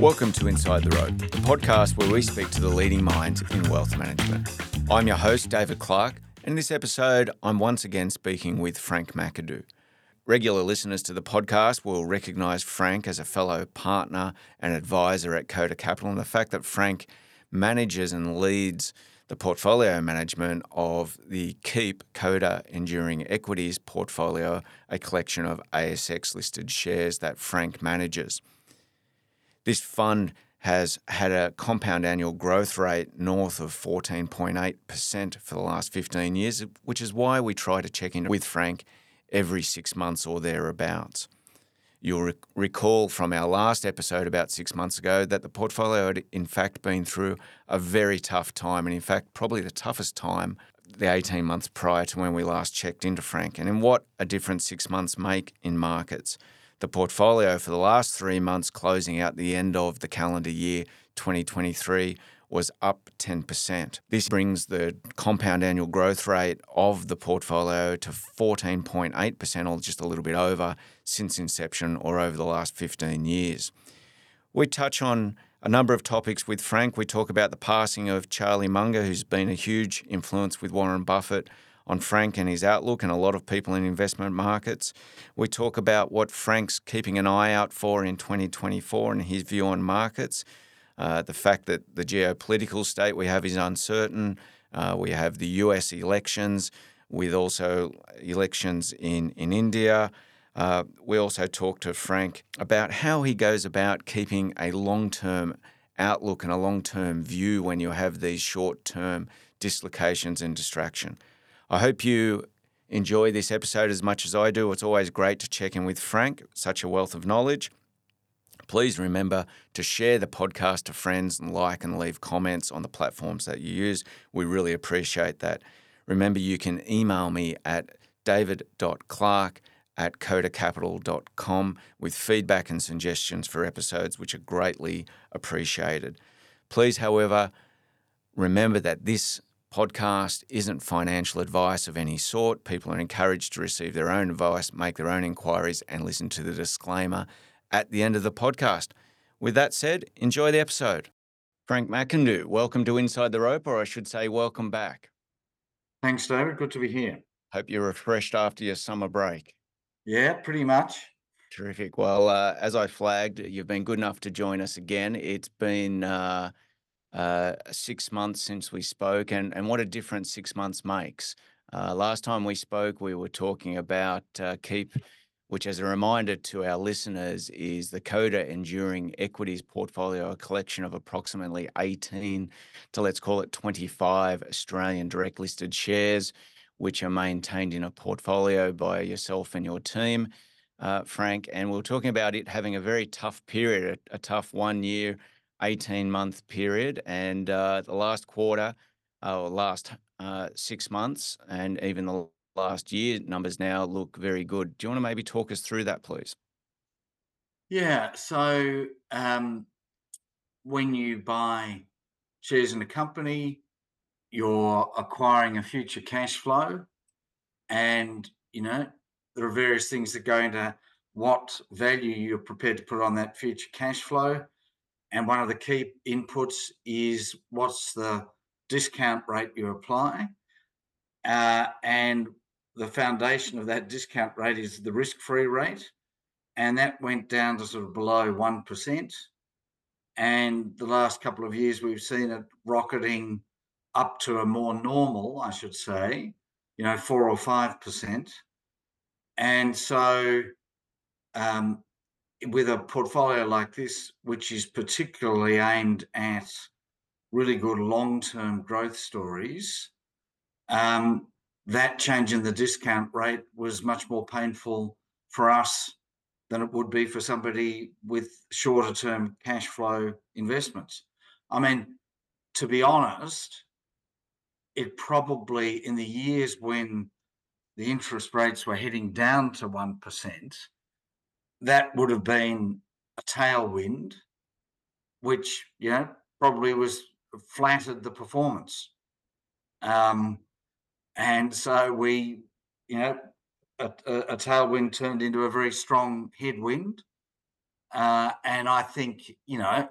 Welcome to Inside the Rope, the podcast where we speak to the leading minds in wealth management. I'm your host, David Clark, and in this episode, I'm once again speaking with Frank Macindoe. Regular listeners to the podcast will recognise Frank as a fellow partner and advisor at Koda Capital, and the fact that Frank manages and leads the portfolio management of the Keep Koda Enduring Equities portfolio, a collection of ASX listed shares that Frank manages. This fund has had a compound annual growth rate north of 14.8% for the last 15 years, which is why we try to check in with Frank every six months or thereabouts. You'll rec- recall from our last episode about six months ago that the portfolio had, in fact, been through a very tough time, and in fact, probably the toughest time the 18 months prior to when we last checked into Frank. And in what a difference six months make in markets the portfolio for the last three months, closing out the end of the calendar year 2023, was up 10%. This brings the compound annual growth rate of the portfolio to 14.8%, or just a little bit over, since inception or over the last 15 years. We touch on a number of topics with Frank. We talk about the passing of Charlie Munger, who's been a huge influence with Warren Buffett on Frank and his outlook and a lot of people in investment markets. We talk about what Frank's keeping an eye out for in 2024 and his view on markets. Uh, the fact that the geopolitical state we have is uncertain. Uh, we have the US elections, with also elections in, in India. Uh, we also talk to Frank about how he goes about keeping a long term outlook and a long term view when you have these short term dislocations and distraction. I hope you enjoy this episode as much as I do. It's always great to check in with Frank, such a wealth of knowledge. Please remember to share the podcast to friends and like and leave comments on the platforms that you use. We really appreciate that. Remember, you can email me at david.clark at kodacapital.com with feedback and suggestions for episodes, which are greatly appreciated. Please, however, remember that this podcast isn't financial advice of any sort. People are encouraged to receive their own advice, make their own inquiries, and listen to the disclaimer at the end of the podcast. With that said, enjoy the episode. Frank Macindoe, welcome to Inside the Rope, or I should say, welcome back. Thanks, David. Good to be here. Hope you're refreshed after your summer break. Yeah, pretty much. Terrific. Well, uh, as I flagged, you've been good enough to join us again. It's been uh, uh, six months since we spoke, and, and what a difference six months makes. Uh, last time we spoke, we were talking about uh, Keep, which, as a reminder to our listeners, is the Koda Enduring Equities Portfolio, a collection of approximately 18 to let's call it 25 Australian direct listed shares, which are maintained in a portfolio by yourself and your team. Uh, Frank, and we are talking about it having a very tough period, a, a tough one year 18 month period. And uh, the last quarter, uh, or last uh, six months, and even the last year numbers now look very good. Do you want to maybe talk us through that, please? Yeah. So um, when you buy shares in a company, you're acquiring a future cash flow. And, you know, there are various things that go into what value you're prepared to put on that future cash flow and one of the key inputs is what's the discount rate you apply. Uh, and the foundation of that discount rate is the risk free rate. And that went down to sort of below 1%. And the last couple of years, we've seen it rocketing up to a more normal, I should say, you know, four or 5%. And so um, with a portfolio like this, which is particularly aimed at really good long-term growth stories, um, that change in the discount rate was much more painful for us than it would be for somebody with shorter term cash flow investments. I mean, to be honest, it probably in the years when the interest rates were heading down to 1%, that would have been a tailwind, which you know probably was flattered the performance. Um, and so we, you know, a, a, a, tailwind turned into a very strong headwind. Uh, and I think, you know,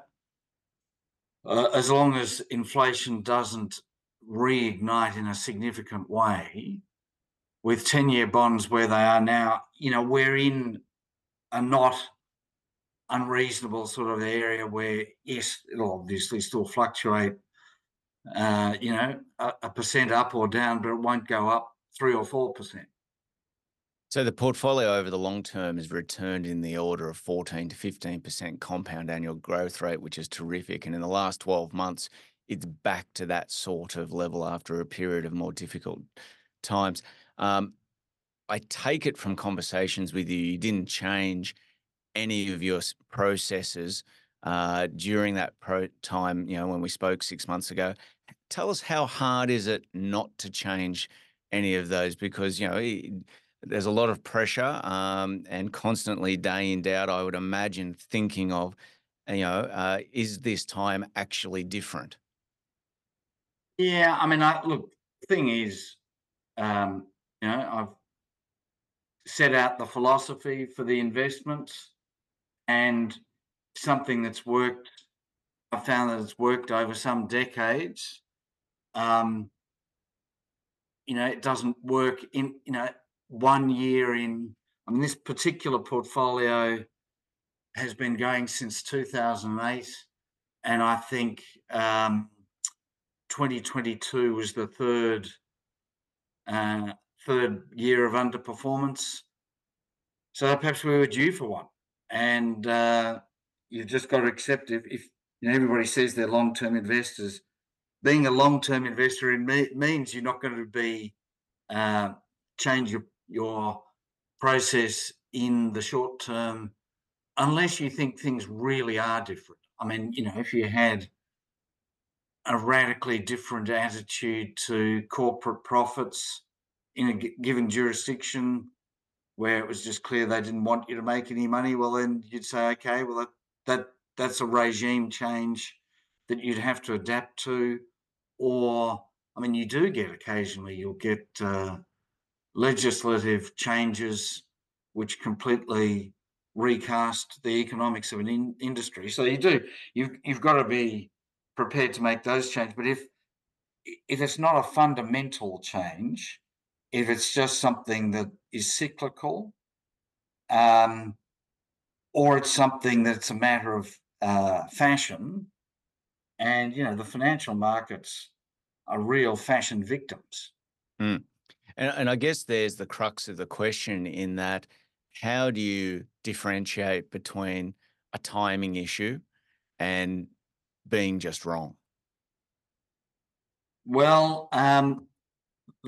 uh, as long as inflation doesn't reignite in a significant way, with 10 year bonds where they are now, you know, we're in a not unreasonable sort of area where, yes, it'll obviously still fluctuate, uh, you know, a, a percent up or down, but it won't go up three or 4%. So the portfolio over the long term has returned in the order of 14 to 15% compound annual growth rate, which is terrific. And in the last 12 months, it's back to that sort of level after a period of more difficult times. Um, I take it from conversations with you, you didn't change any of your processes uh, during that pro time, you know, when we spoke six months ago. Tell us how hard is it not to change any of those? Because, you know, there's a lot of pressure um, and constantly day in, day out, I would imagine thinking of, you know, uh, is this time actually different? Yeah, I mean, I, look, thing is, um, you know, I've set out the philosophy for the investments and something that's worked. I found that it's worked over some decades. Um, you know, it doesn't work in, you know, one year in, I mean, this particular portfolio has been going since 2008. And I think um, 2022 was the third uh, third year of underperformance. So perhaps we were due for one. And uh, you've just got to accept if, if you know, everybody says they're long term investors, being a long term investor in me, means you're not going to be uh, change your your process in the short term unless you think things really are different. I mean, you know, if you had a radically different attitude to corporate profits in a given jurisdiction where it was just clear they didn't want you to make any money, well, then you'd say, okay, well, that, that that's a regime change that you'd have to adapt to. Or, I mean, you do get occasionally, you'll get uh, legislative changes which completely recast the economics of an in- industry. So you do, you've, you've got to be prepared to make those changes. But if if it's not a fundamental change, if it's just something that is cyclical, um, or it's something that's a matter of uh, fashion, and you know the financial markets are real fashion victims. Mm. And, and I guess there's the crux of the question in that how do you differentiate between a timing issue and being just wrong? Well, um,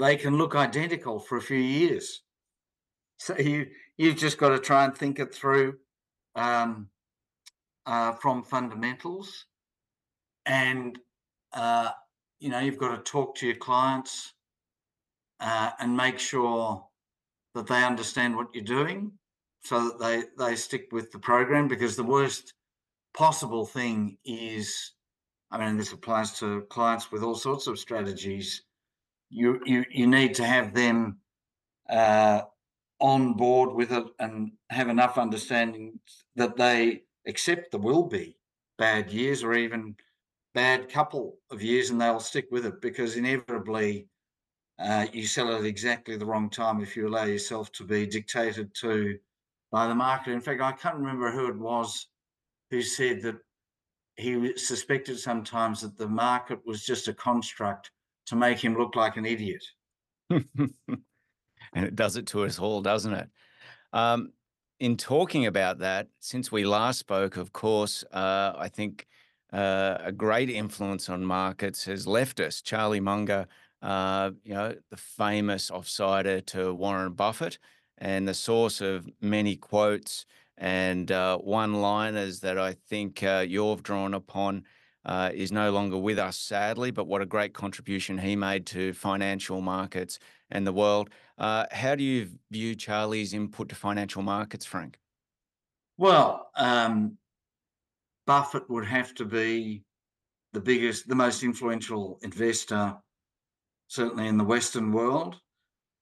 they can look identical for a few years. So you you've just got to try and think it through um, uh, from fundamentals, and uh, you know you've got to talk to your clients uh, and make sure that they understand what you're doing, so that they they stick with the program. Because the worst possible thing is, I mean, this applies to clients with all sorts of strategies. You you you need to have them uh, on board with it and have enough understanding that they accept there will be bad years or even bad couple of years and they'll stick with it because inevitably uh, you sell at exactly the wrong time if you allow yourself to be dictated to by the market. In fact, I can't remember who it was who said that he suspected sometimes that the market was just a construct to make him look like an idiot. and it does it to us all, doesn't it? Um, in talking about that, since we last spoke, of course, uh, I think uh, a great influence on markets has left us. Charlie Munger, uh, you know, the famous offsider to Warren Buffett and the source of many quotes and uh, one liners that I think uh, you've drawn upon uh, is no longer with us, sadly, but what a great contribution he made to financial markets and the world. Uh, how do you view Charlie's input to financial markets, Frank? Well, um, Buffett would have to be the biggest, the most influential investor, certainly in the Western world.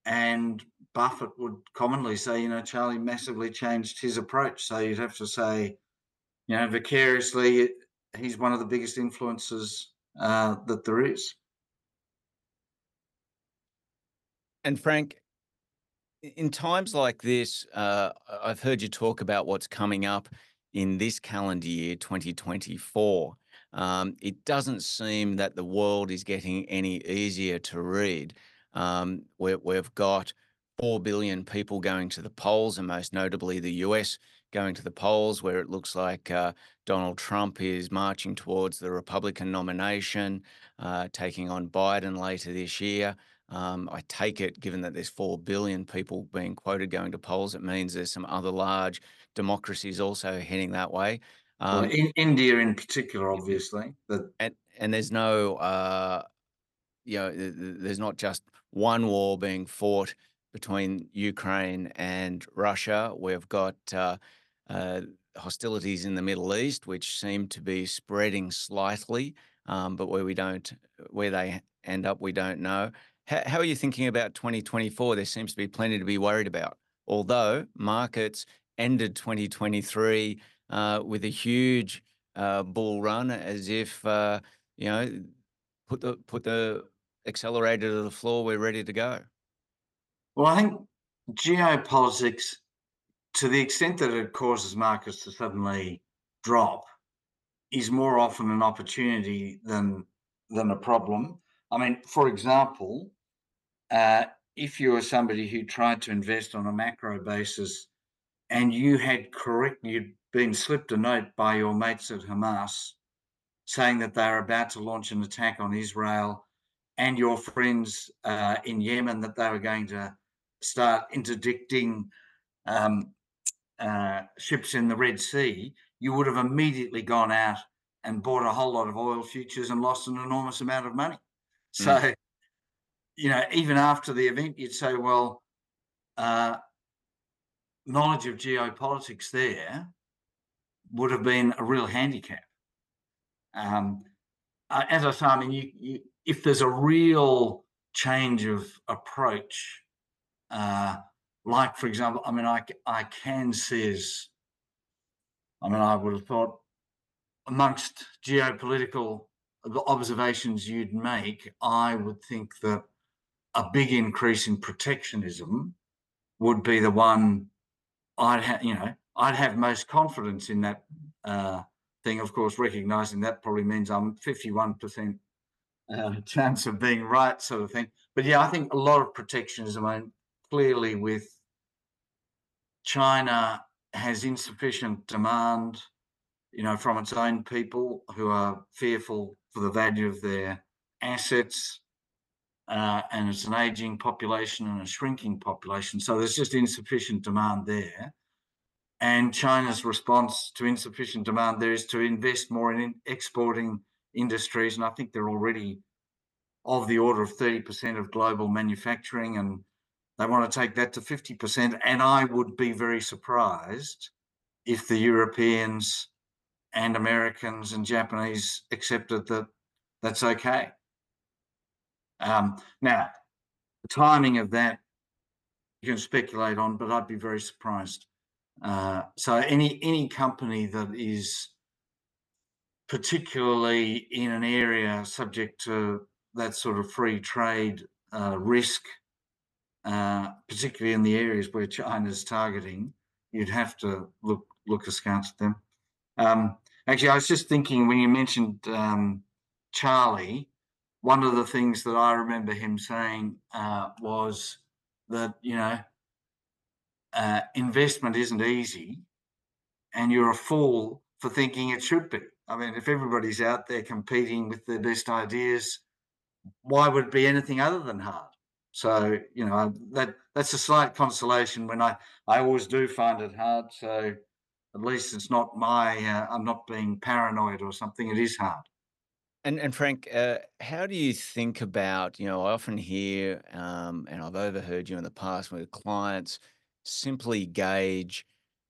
And Buffett would commonly say, you know, Charlie massively changed his approach. So you'd have to say you know, vicariously, he's one of the biggest influences uh, that there is. And Frank, in times like this, uh, I've heard you talk about what's coming up in this calendar year, 2024. Um, it doesn't seem that the world is getting any easier to read. Um, we've got 4 billion people going to the polls, and most notably the US going to the polls, where it looks like uh, Donald Trump is marching towards the Republican nomination, uh, taking on Biden later this year. Um, I take it, given that there's 4 billion people being quoted going to polls, it means there's some other large democracies also heading that way. Um, well, in India, in particular, obviously, and and there's no, uh, you know, there's not just one war being fought between Ukraine and Russia. We've got uh, uh, hostilities in the Middle East, which seem to be spreading slightly, um, but where we don't, where they end up, we don't know. How, how are you thinking about 2024? There seems to be plenty to be worried about. Although markets ended 2023 uh, with a huge uh, bull run, as if uh, you know, put the put the accelerator to the floor. We're ready to go. Well, I think geopolitics, to the extent that it causes markets to suddenly drop, is more often an opportunity than than a problem. I mean, for example, uh, if you were somebody who tried to invest on a macro basis and you had correct, you'd been slipped a note by your mates at Hamas saying that they're about to launch an attack on Israel and your friends uh, in Yemen that they were going to start interdicting um, uh, ships in the Red Sea, you would have immediately gone out and bought a whole lot of oil futures and lost an enormous amount of money. So, mm you know, even after the event, you'd say, well, uh, knowledge of geopolitics there would have been a real handicap. Um, uh, as I say, I mean, you, you, if there's a real change of approach, uh, like for example, I mean, I I can see as, I mean, I would have thought amongst geopolitical observations you'd make, I would think that a big increase in protectionism would be the one I'd have, you know, I'd have most confidence in that uh, thing. Of course, recognizing that probably means I'm 51% uh, chance of being right, sort of thing. But yeah, I think a lot of protectionism. I mean, clearly, with China has insufficient demand, you know, from its own people who are fearful for the value of their assets uh, and it's an aging population and a shrinking population. So there's just insufficient demand there. And China's response to insufficient demand there is to invest more in exporting industries. And I think they're already of the order of 30% of global manufacturing. And they want to take that to 50%. And I would be very surprised if the Europeans and Americans and Japanese accepted that that's okay. Um, now, the timing of that you can speculate on, but I'd be very surprised. Uh, so any any company that is particularly in an area subject to that sort of free trade uh, risk, uh, particularly in the areas where China's targeting, you'd have to look look askance at them. Um, actually, I was just thinking when you mentioned um, Charlie, one of the things that I remember him saying uh, was that, you know, uh, investment isn't easy and you're a fool for thinking it should be. I mean, if everybody's out there competing with their best ideas, why would it be anything other than hard? So, you know, that that's a slight consolation when I, I always do find it hard. So at least it's not my, uh, I'm not being paranoid or something. It is hard. And and Frank, uh, how do you think about, you know, I often hear, um, and I've overheard you in the past where clients simply gauge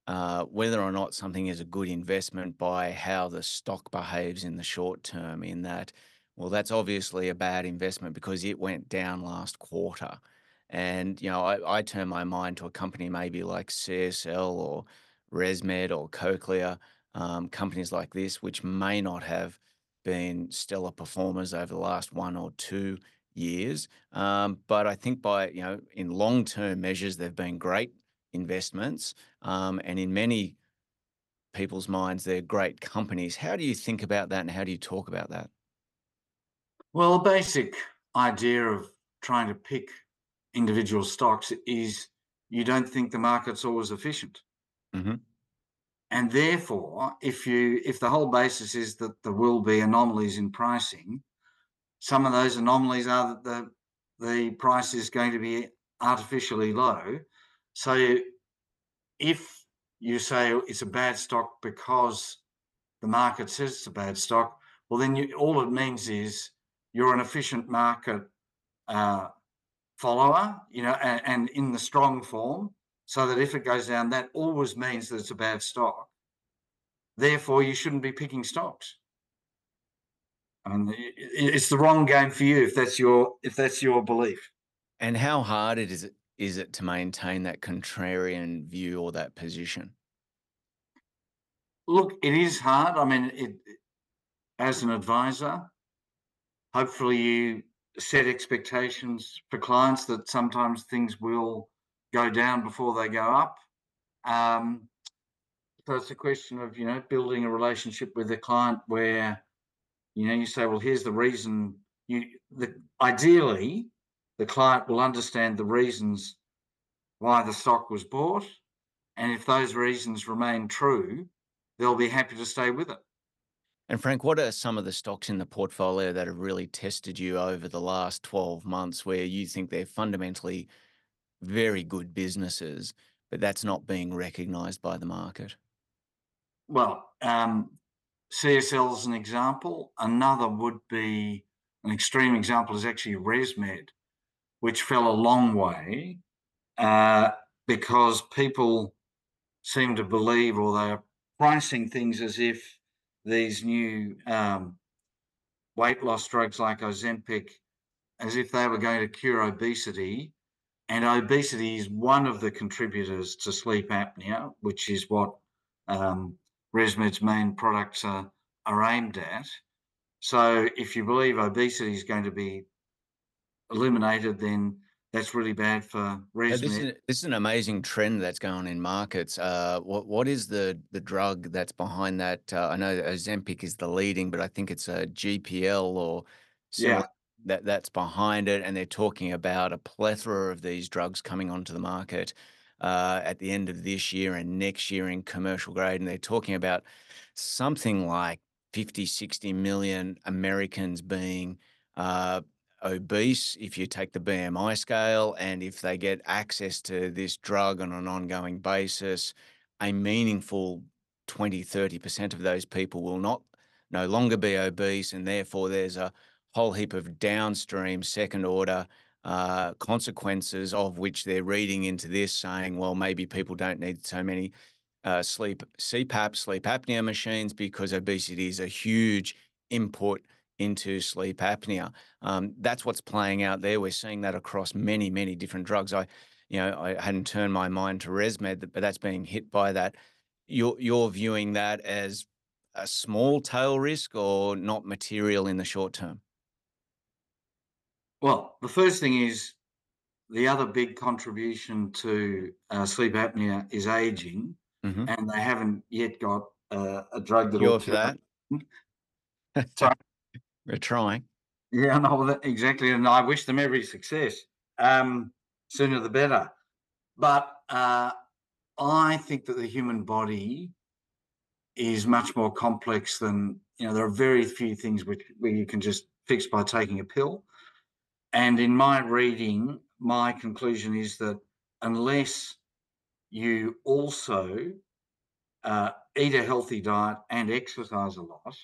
uh, whether or not something is a good investment by how the stock behaves in the short term, in that, well, that's obviously a bad investment because it went down last quarter. And, you know, I, I turn my mind to a company maybe like CSL or ResMed or Cochlear um, companies like this, which may not have been stellar performers over the last one or two years. Um, but I think by, you know, in long-term measures, they've been great investments. Um, and in many people's minds, they're great companies. How do you think about that and how do you talk about that? Well, a basic idea of trying to pick individual stocks is you don't think the market's always efficient. hmm And therefore, if you if the whole basis is that there will be anomalies in pricing, some of those anomalies are that the the price is going to be artificially low. So if you say it's a bad stock because the market says it's a bad stock, well then you, all it means is you're an efficient market uh, follower, you know, and, and in the strong form, so that if it goes down, that always means that it's a bad stock. Therefore, you shouldn't be picking stocks. I mean, it's the wrong game for you if that's your if that's your belief. And how hard it is it is it to maintain that contrarian view or that position? Look, it is hard. I mean, it as an advisor, hopefully you set expectations for clients that sometimes things will go down before they go up. Um, so it's a question of you know building a relationship with the client where you know you say, well, here's the reason. You the ideally the client will understand the reasons why the stock was bought, and if those reasons remain true, they'll be happy to stay with it. And Frank, what are some of the stocks in the portfolio that have really tested you over the last 12 months where you think they're fundamentally very good businesses, but that's not being recognized by the market? Well, um, CSL is an example. Another would be an extreme example is actually ResMed, which fell a long way uh, because people seem to believe or they're pricing things as if these new um, weight loss drugs like Ozempic as if they were going to cure obesity. And obesity is one of the contributors to sleep apnea, which is what um, ResMed's main products are, are aimed at. So if you believe obesity is going to be eliminated, then that's really bad for this is this is an amazing trend that's going on in markets. Uh, what what is the the drug that's behind that? Uh, I know Ozempic is the leading, but I think it's a GPL or Yeah. that that's behind it, and they're talking about a plethora of these drugs coming onto the market uh, at the end of this year and next year in commercial grade, and they're talking about something like 50, 60 million Americans being uh, obese if you take the BMI scale, and if they get access to this drug on an ongoing basis, a meaningful 20, 30% of those people will not no longer be obese, and therefore there's a whole heap of downstream second order uh, consequences of which they're reading into this, saying, well, maybe people don't need so many uh, sleep CPAP, sleep apnea machines, because obesity is a huge input into sleep apnea. Um, that's what's playing out there. We're seeing that across many, many different drugs. I, you know, I hadn't turned my mind to ResMed, but that's being hit by that. You're you're viewing that as a small tail risk or not material in the short term? Well, the first thing is the other big contribution to uh, sleep apnea is aging, hmm and they haven't yet got uh, a drug that'll Cure for that? it. We're trying. yeah, no, exactly. And I wish them every success. Um, sooner the better. But uh, I think that the human body is much more complex than, you know, there are very few things which where you can just fix by taking a pill. And in my reading, my conclusion is that unless you also uh, eat a healthy diet and exercise a lot,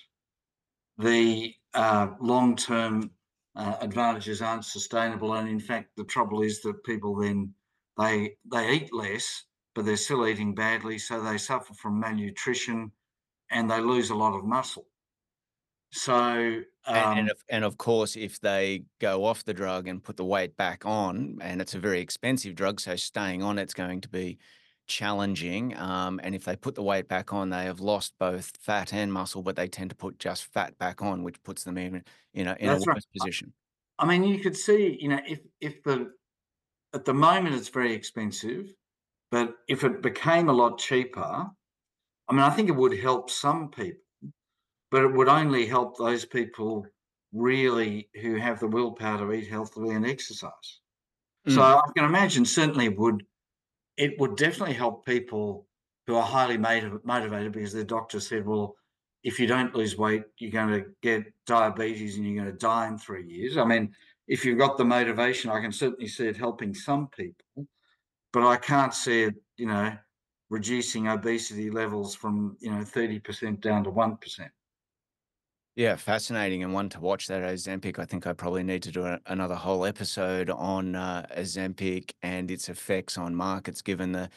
the uh, long term uh, advantages aren't sustainable. And in fact, the trouble is that people then they they eat less, but they're still eating badly, so they suffer from malnutrition and they lose a lot of muscle. So And and um, of and of course, if they go off the drug and put the weight back on, and it's a very expensive drug, so staying on it's going to be challenging. Um, and if they put the weight back on, they have lost both fat and muscle, but they tend to put just fat back on, which puts them in, in a, in a That's right. worse position. I mean, you could see, you know, if if the at the moment it's very expensive, but if it became a lot cheaper, I mean, I think it would help some people, but it would only help those people really who have the willpower to eat healthily and exercise. So Mm. I can imagine certainly would it would definitely help people who are highly motiv- motivated because their doctor said, well, if you don't lose weight, you're going to get diabetes and you're going to die in three years. I mean, if you've got the motivation, I can certainly see it helping some people, but I can't see it, you know, reducing obesity levels from, you know, 30% down to 1%. Yeah, fascinating and one to watch that Ozempic. I think I probably need to do a, another whole episode on uh, Ozempic and its effects on markets, given the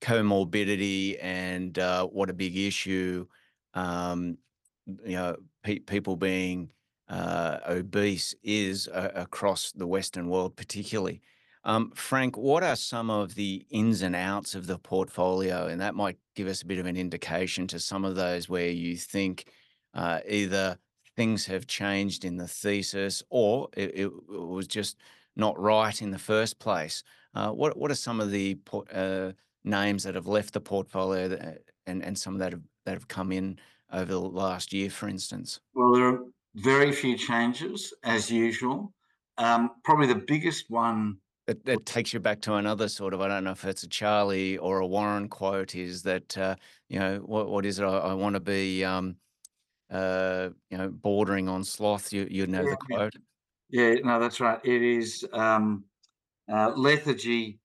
comorbidity and uh, what a big issue, um, you know, pe- people being uh, obese is uh, across the Western world, particularly. Um, Frank, what are some of the ins and outs of the portfolio? And that might give us a bit of an indication to some of those where you think uh, either things have changed in the thesis or it, it was just not right in the first place. Uh, what what are some of the uh, names that have left the portfolio that, and and some that have that have come in over the last year, for instance? Well, there are very few changes as usual. Um, probably the biggest one That, that takes you back to another sort of I don't know if it's a Charlie or a Warren quote is that uh, you know what what is it I, I want to be um, uh, you know bordering on sloth. You you know the quote. Yeah, no, that's right. It is um, uh, lethargy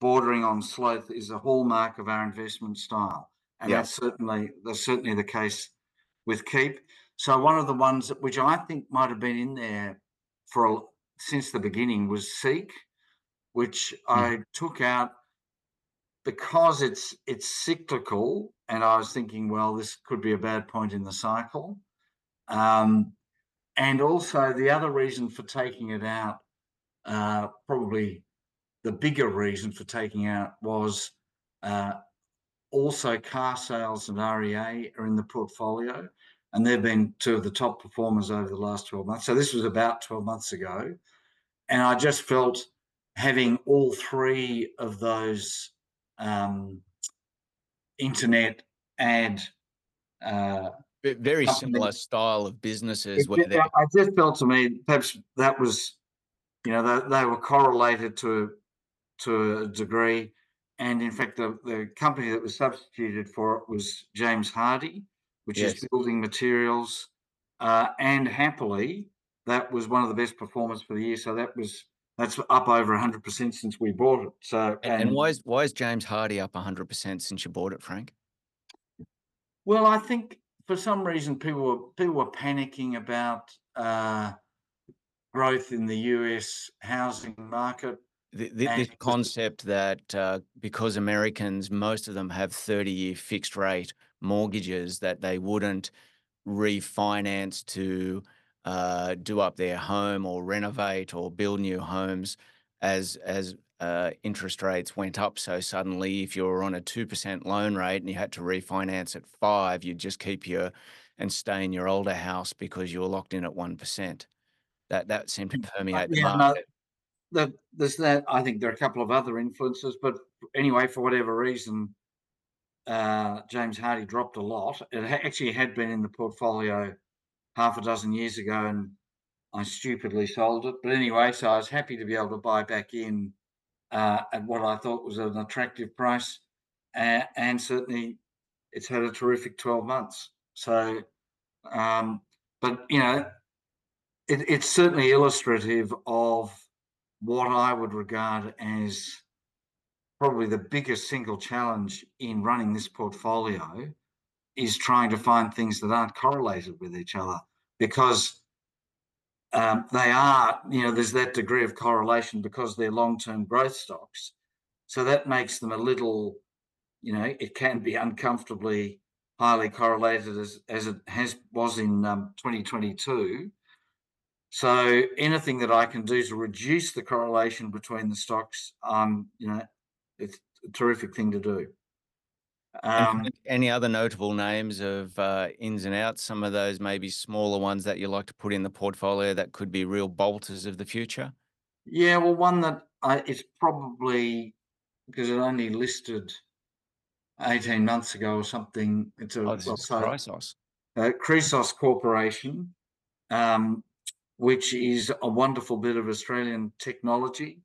bordering on sloth is a hallmark of our investment style, and Yeah. that's certainly that's certainly the case with Keep. So one of the ones that, which I think might have been in there for a, since the beginning was Seek, which Mm. I took out because it's it's cyclical, and I was thinking, well, this could be a bad point in the cycle. Um, and also the other reason for taking it out, uh, probably the bigger reason for taking out was uh, also car sales and REA are in the portfolio, and they've been two of the top performers over the last 12 months. So this was about 12 months ago. And I just felt having all three of those um, internet ad uh, Very similar style of businesses it they I just felt to me perhaps that was, you know, they, they were correlated to to a degree, and in fact, the the company that was substituted for it was James Hardie, which is building materials, uh, and happily, that was one of the best performers for the year. So that was that's up over hundred percent since we bought it. So And, and why is why is James Hardie up 100% since you bought it, Frank? well, I think for some reason people were people were panicking about uh, growth in the US housing market Th- th- and This concept that uh, because Americans, most of them have 30-year fixed rate mortgages, that they wouldn't refinance to uh, do up their home or renovate or build new homes as as uh, interest rates went up so suddenly. If you were on a 2% loan rate and you had to refinance at five, you'd just keep your and stay in your older house because you were locked in at 1%. That that seemed to Uh, permeate the yeah, no, market. that there's that. I think there are a couple of other influences, but anyway, for whatever reason, uh, James Hardie dropped a lot. It actually had been in the portfolio half a dozen years ago, and I stupidly sold it. But anyway, so I was happy to be able to buy back in uh, at what I thought was an attractive price, and, and certainly it's had a terrific 12 months. So, um, but you know, it, it's certainly illustrative of what I would regard as probably the biggest single challenge in running this portfolio is trying to find things that aren't correlated with each other because um, they are, you know, there's that degree of correlation because they're long term growth stocks. So that makes them a little, you know, it can be uncomfortably highly correlated as, as it has was in um, 2022. So anything that I can do to reduce the correlation between the stocks, um, you know, it's a terrific thing to do. Um, any other notable names of uh, ins and outs? Some of those maybe smaller ones that you like to put in the portfolio that could be real bolters of the future? Yeah, well, one that I, it's probably because it only listed 18 months ago or something. It's a oh, well, so, Chrysos. Uh, Chrysos Corporation, um, which is a wonderful bit of Australian technology.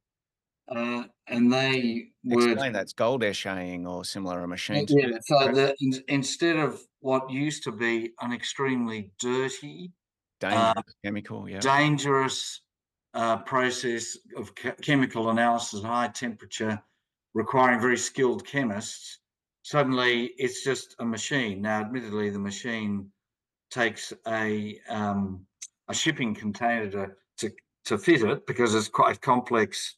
Uh, and they would explain that's gold assaying or similar machine. Yeah, so the, in, instead of what used to be an extremely dirty, dangerous uh, chemical, yeah, dangerous uh, process of chemical analysis, high temperature, requiring very skilled chemists, suddenly it's just a machine. Now, admittedly, the machine takes a um, a shipping container to, to to fit it because it's quite complex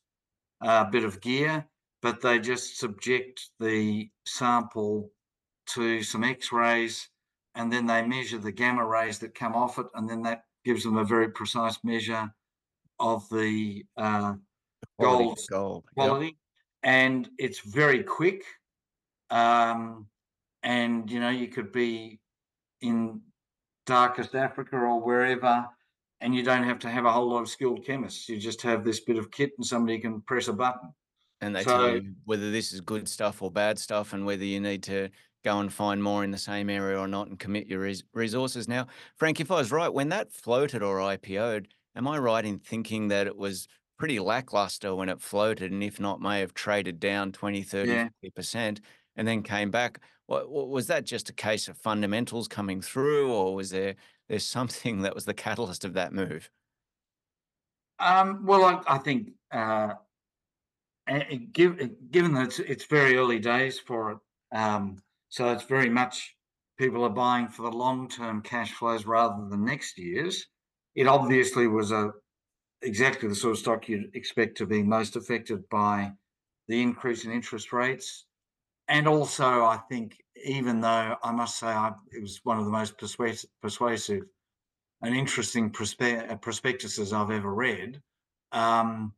uh, bit of gear, but they just subject the sample to some X-rays, and then they measure the gamma rays that come off it, and then that gives them a very precise measure of the uh, gold, gold quality, yep. and it's very quick. Um, and you know, you could be in darkest Africa or wherever, and you don't have to have a whole lot of skilled chemists. You just have this bit of kit, and somebody can press a button. And they so, tell you whether this is good stuff or bad stuff, and whether you need to go and find more in the same area or not, and commit your res- resources. Now, Frank, if I was right, when that floated or IPO'd, am I right in thinking that it was pretty lackluster when it floated, and if not, may have traded down 20, 30, yeah. 50%? and then came back. What, was that just a case of fundamentals coming through, or was there there's something that was the catalyst of that move? Um, well, I, I think uh, give, given that it's, it's, very early days for it, um, so it's very much people are buying for the long term cash flows rather than next year's. It obviously was a exactly the sort of stock you'd expect to be most affected by the increase in interest rates and also I think even though I must say I, it was one of the most persuasive, persuasive and interesting prospe- uh, prospectuses I've ever read, um,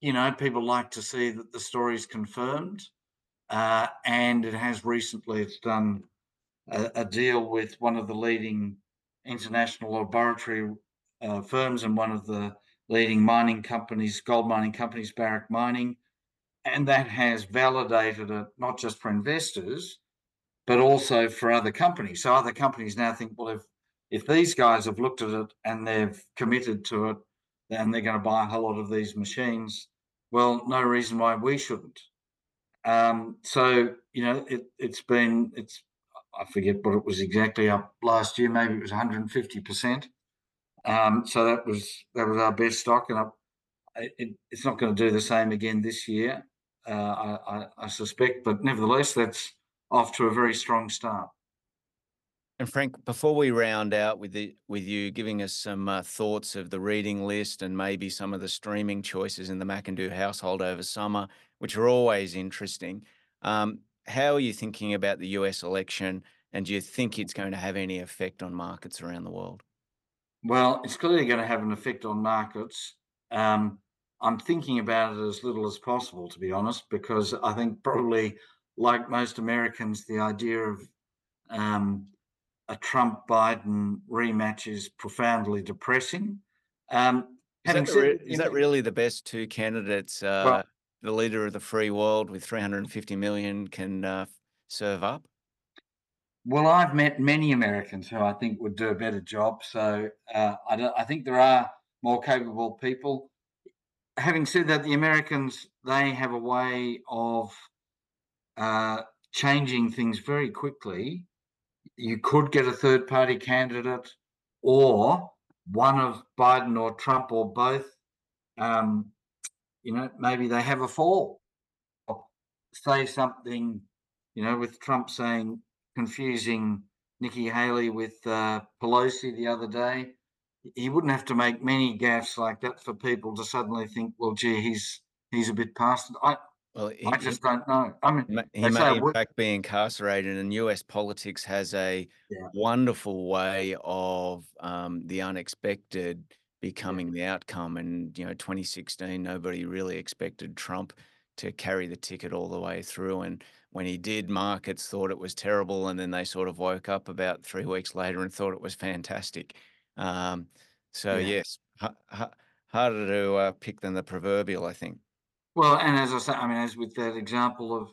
you know, people like to see that the story is confirmed, uh, and it has recently it's done a, a, deal with one of the leading international laboratory uh, firms and one of the leading mining companies, gold mining companies, Barrick Mining and that has validated it not just for investors, but also for other companies. So other companies now think, well, if if these guys have looked at it and they've committed to it, then they're going to buy a whole lot of these machines. Well, no reason why we shouldn't. Um, so you know, it, it's been it's I forget what it was exactly up last year. Maybe it was 150 percent. Um, so that was that was our best stock, and it, it's not going to do the same again this year. Uh, I, I, suspect. But nevertheless, that's off to a very strong start. And Frank, before we round out with the, with you giving us some uh, thoughts of the reading list and maybe some of the streaming choices in the Macindoe household over summer, which are always interesting, um, how are you thinking about the US election? And do you think it's going to have any effect on markets around the world? Well, it's clearly going to have an effect on markets. Um, I'm thinking about it as little as possible, to be honest, because I think probably, like most Americans, the idea of um, a Trump Biden rematch is profoundly depressing. Um, is, that, said, re- is that, really the best two candidates? Uh, well, the leader of the free world with 350 million can uh, serve up? Well, I've met many Americans who I think would do a better job. So uh, I, I think there are more capable people having said that, the Americans they have a way of uh, changing things very quickly. You could get a third party candidate, or one of Biden or Trump or both. Um, you know, maybe they have a fall. Say something, you know, with Trump saying confusing Nikki Haley with uh, Pelosi the other day he wouldn't have to make many gaffes like that for people to suddenly think, well, gee, he's he's a bit past it. I, well, he, I just don't know. I mean, he may in fact be incarcerated, and U.S. politics has a yeah. wonderful way of um, the unexpected becoming yeah. the outcome. And you know, 2016, nobody really expected Trump to carry the ticket all the way through. And when he did, markets thought it was terrible, and then they sort of woke up about three weeks later and thought it was fantastic. Um, so Yeah. yes, ha- ha- harder to uh, pick than the proverbial, I think. Well, and as I say, I mean, as with that example of,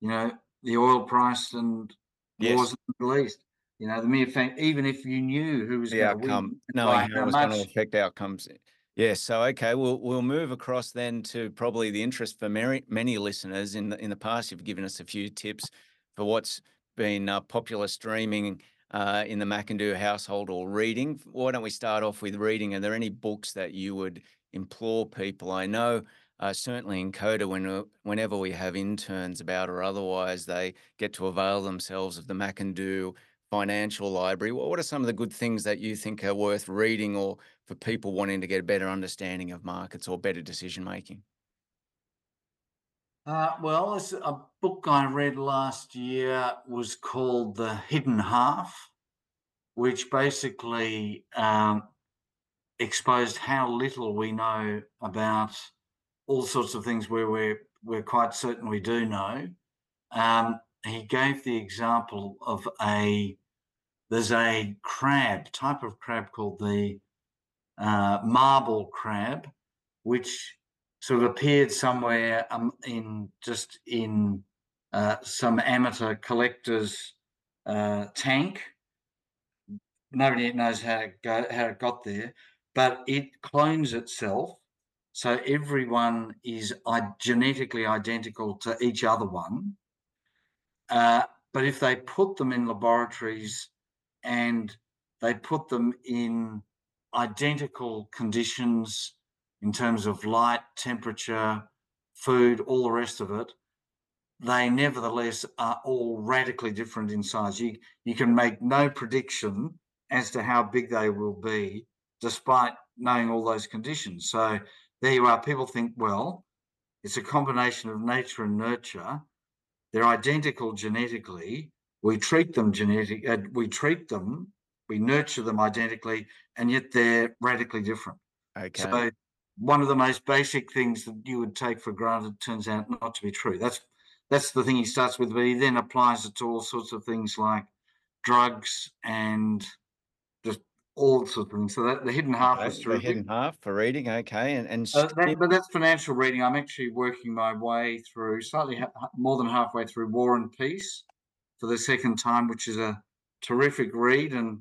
you know, the oil price and Yes. wars in the Middle East, you know, the mere fact, even if you knew who was the going to win, outcome, knowing by how was going to affect outcomes. Yes. So okay, we'll we'll move across then to probably the interest for many many listeners. In the in the past, you've given us a few tips for what's been uh, popular streaming uh, in the Macindoe household or reading. Why don't we start off with reading? Are there any books that you would implore people? I know. Uh, certainly in Koda, when, uh, whenever we have interns about or otherwise, they get to avail themselves of the Macindoe financial library. What are some of the good things that you think are worth reading or for people wanting to get a better understanding of markets or better decision making? Uh, well, a book I read last year was called The Hidden Half, which basically um, exposed how little we know about all sorts of things where we're we're quite certain we do know. Um, he gave the example of a there's a crab type of crab called the uh, marble crab, which sort of appeared somewhere um, in just in uh, some amateur collector's uh, tank. Nobody knows how it go, how it got there, but it clones itself, so everyone is genetically identical to each other one. Uh, but if they put them in laboratories and they put them in identical conditions in terms of light, temperature, food, all the rest of it, they nevertheless are all radically different in size. You, you can make no prediction as to how big they will be, despite knowing all those conditions. So there you are. People think, well, it's a combination of nature and nurture. They're identical genetically. We treat them genetic. Uh, we treat them. We nurture them identically, and yet they're radically different. Okay. So one of the most basic things that you would take for granted turns out not to be true. That's that's the thing he starts with, but he then applies it to all sorts of things like drugs and just all sorts of things. So that the hidden half Okay, is the hidden half for reading. Okay. And, and Uh, that, but that's financial reading. I'm actually working my way through, slightly ha- more than halfway through War and Peace for the second time, which is a terrific read and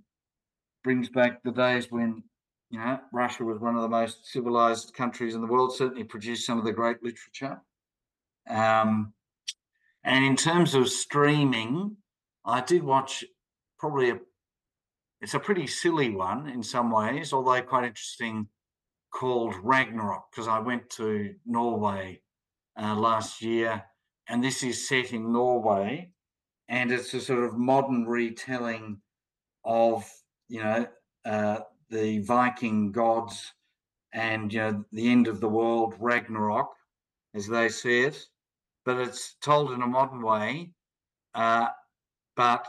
brings back the days when you know Russia was one of the most civilized countries in the world. Certainly produced some of the great literature. Um, and in terms of streaming, I did watch probably a. It's a pretty silly one in some ways, although quite interesting called Ragnarok because I went to Norway uh, last year, and this is set in Norway, and it's a sort of modern retelling of you know uh, the Viking gods and you know the end of the world, Ragnarok, as they see it, but it's told in a modern way. Uh, but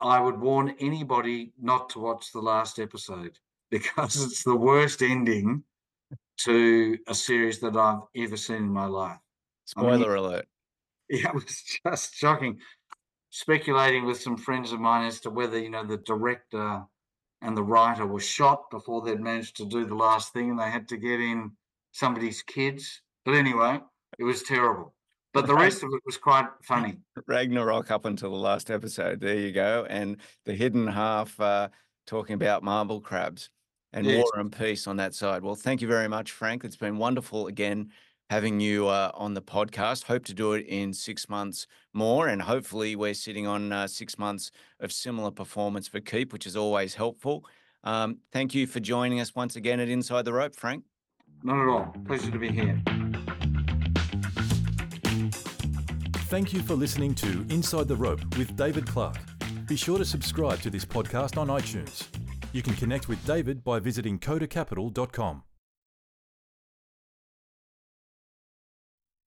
I would warn anybody not to watch the last episode because it's the worst ending to a series that I've ever seen in my life. I mean, spoiler alert. Yeah, it was just shocking. Speculating with some friends of mine as to whether, you know, the director and the writer was shot before they'd managed to do the last thing and they had to get in somebody's kids. But anyway, it was terrible. But the rest of it was quite funny. Ragnarok up until the last episode. There you go. And the hidden half uh, talking about marble crabs and Yes. war and peace on that side. Well, thank you very much, Frank. It's been wonderful again having you uh, on the podcast. Hope to do it in six months more. And hopefully, we're sitting on uh, six months of similar performance for Keep, which is always helpful. Um, thank you for joining us once again at Inside the Rope, Frank. Not at all. Pleasure to be here. Thank you for listening to Inside the Rope with David Clark. Be sure to subscribe to this podcast on iTunes. You can connect with David by visiting kodacapital.com.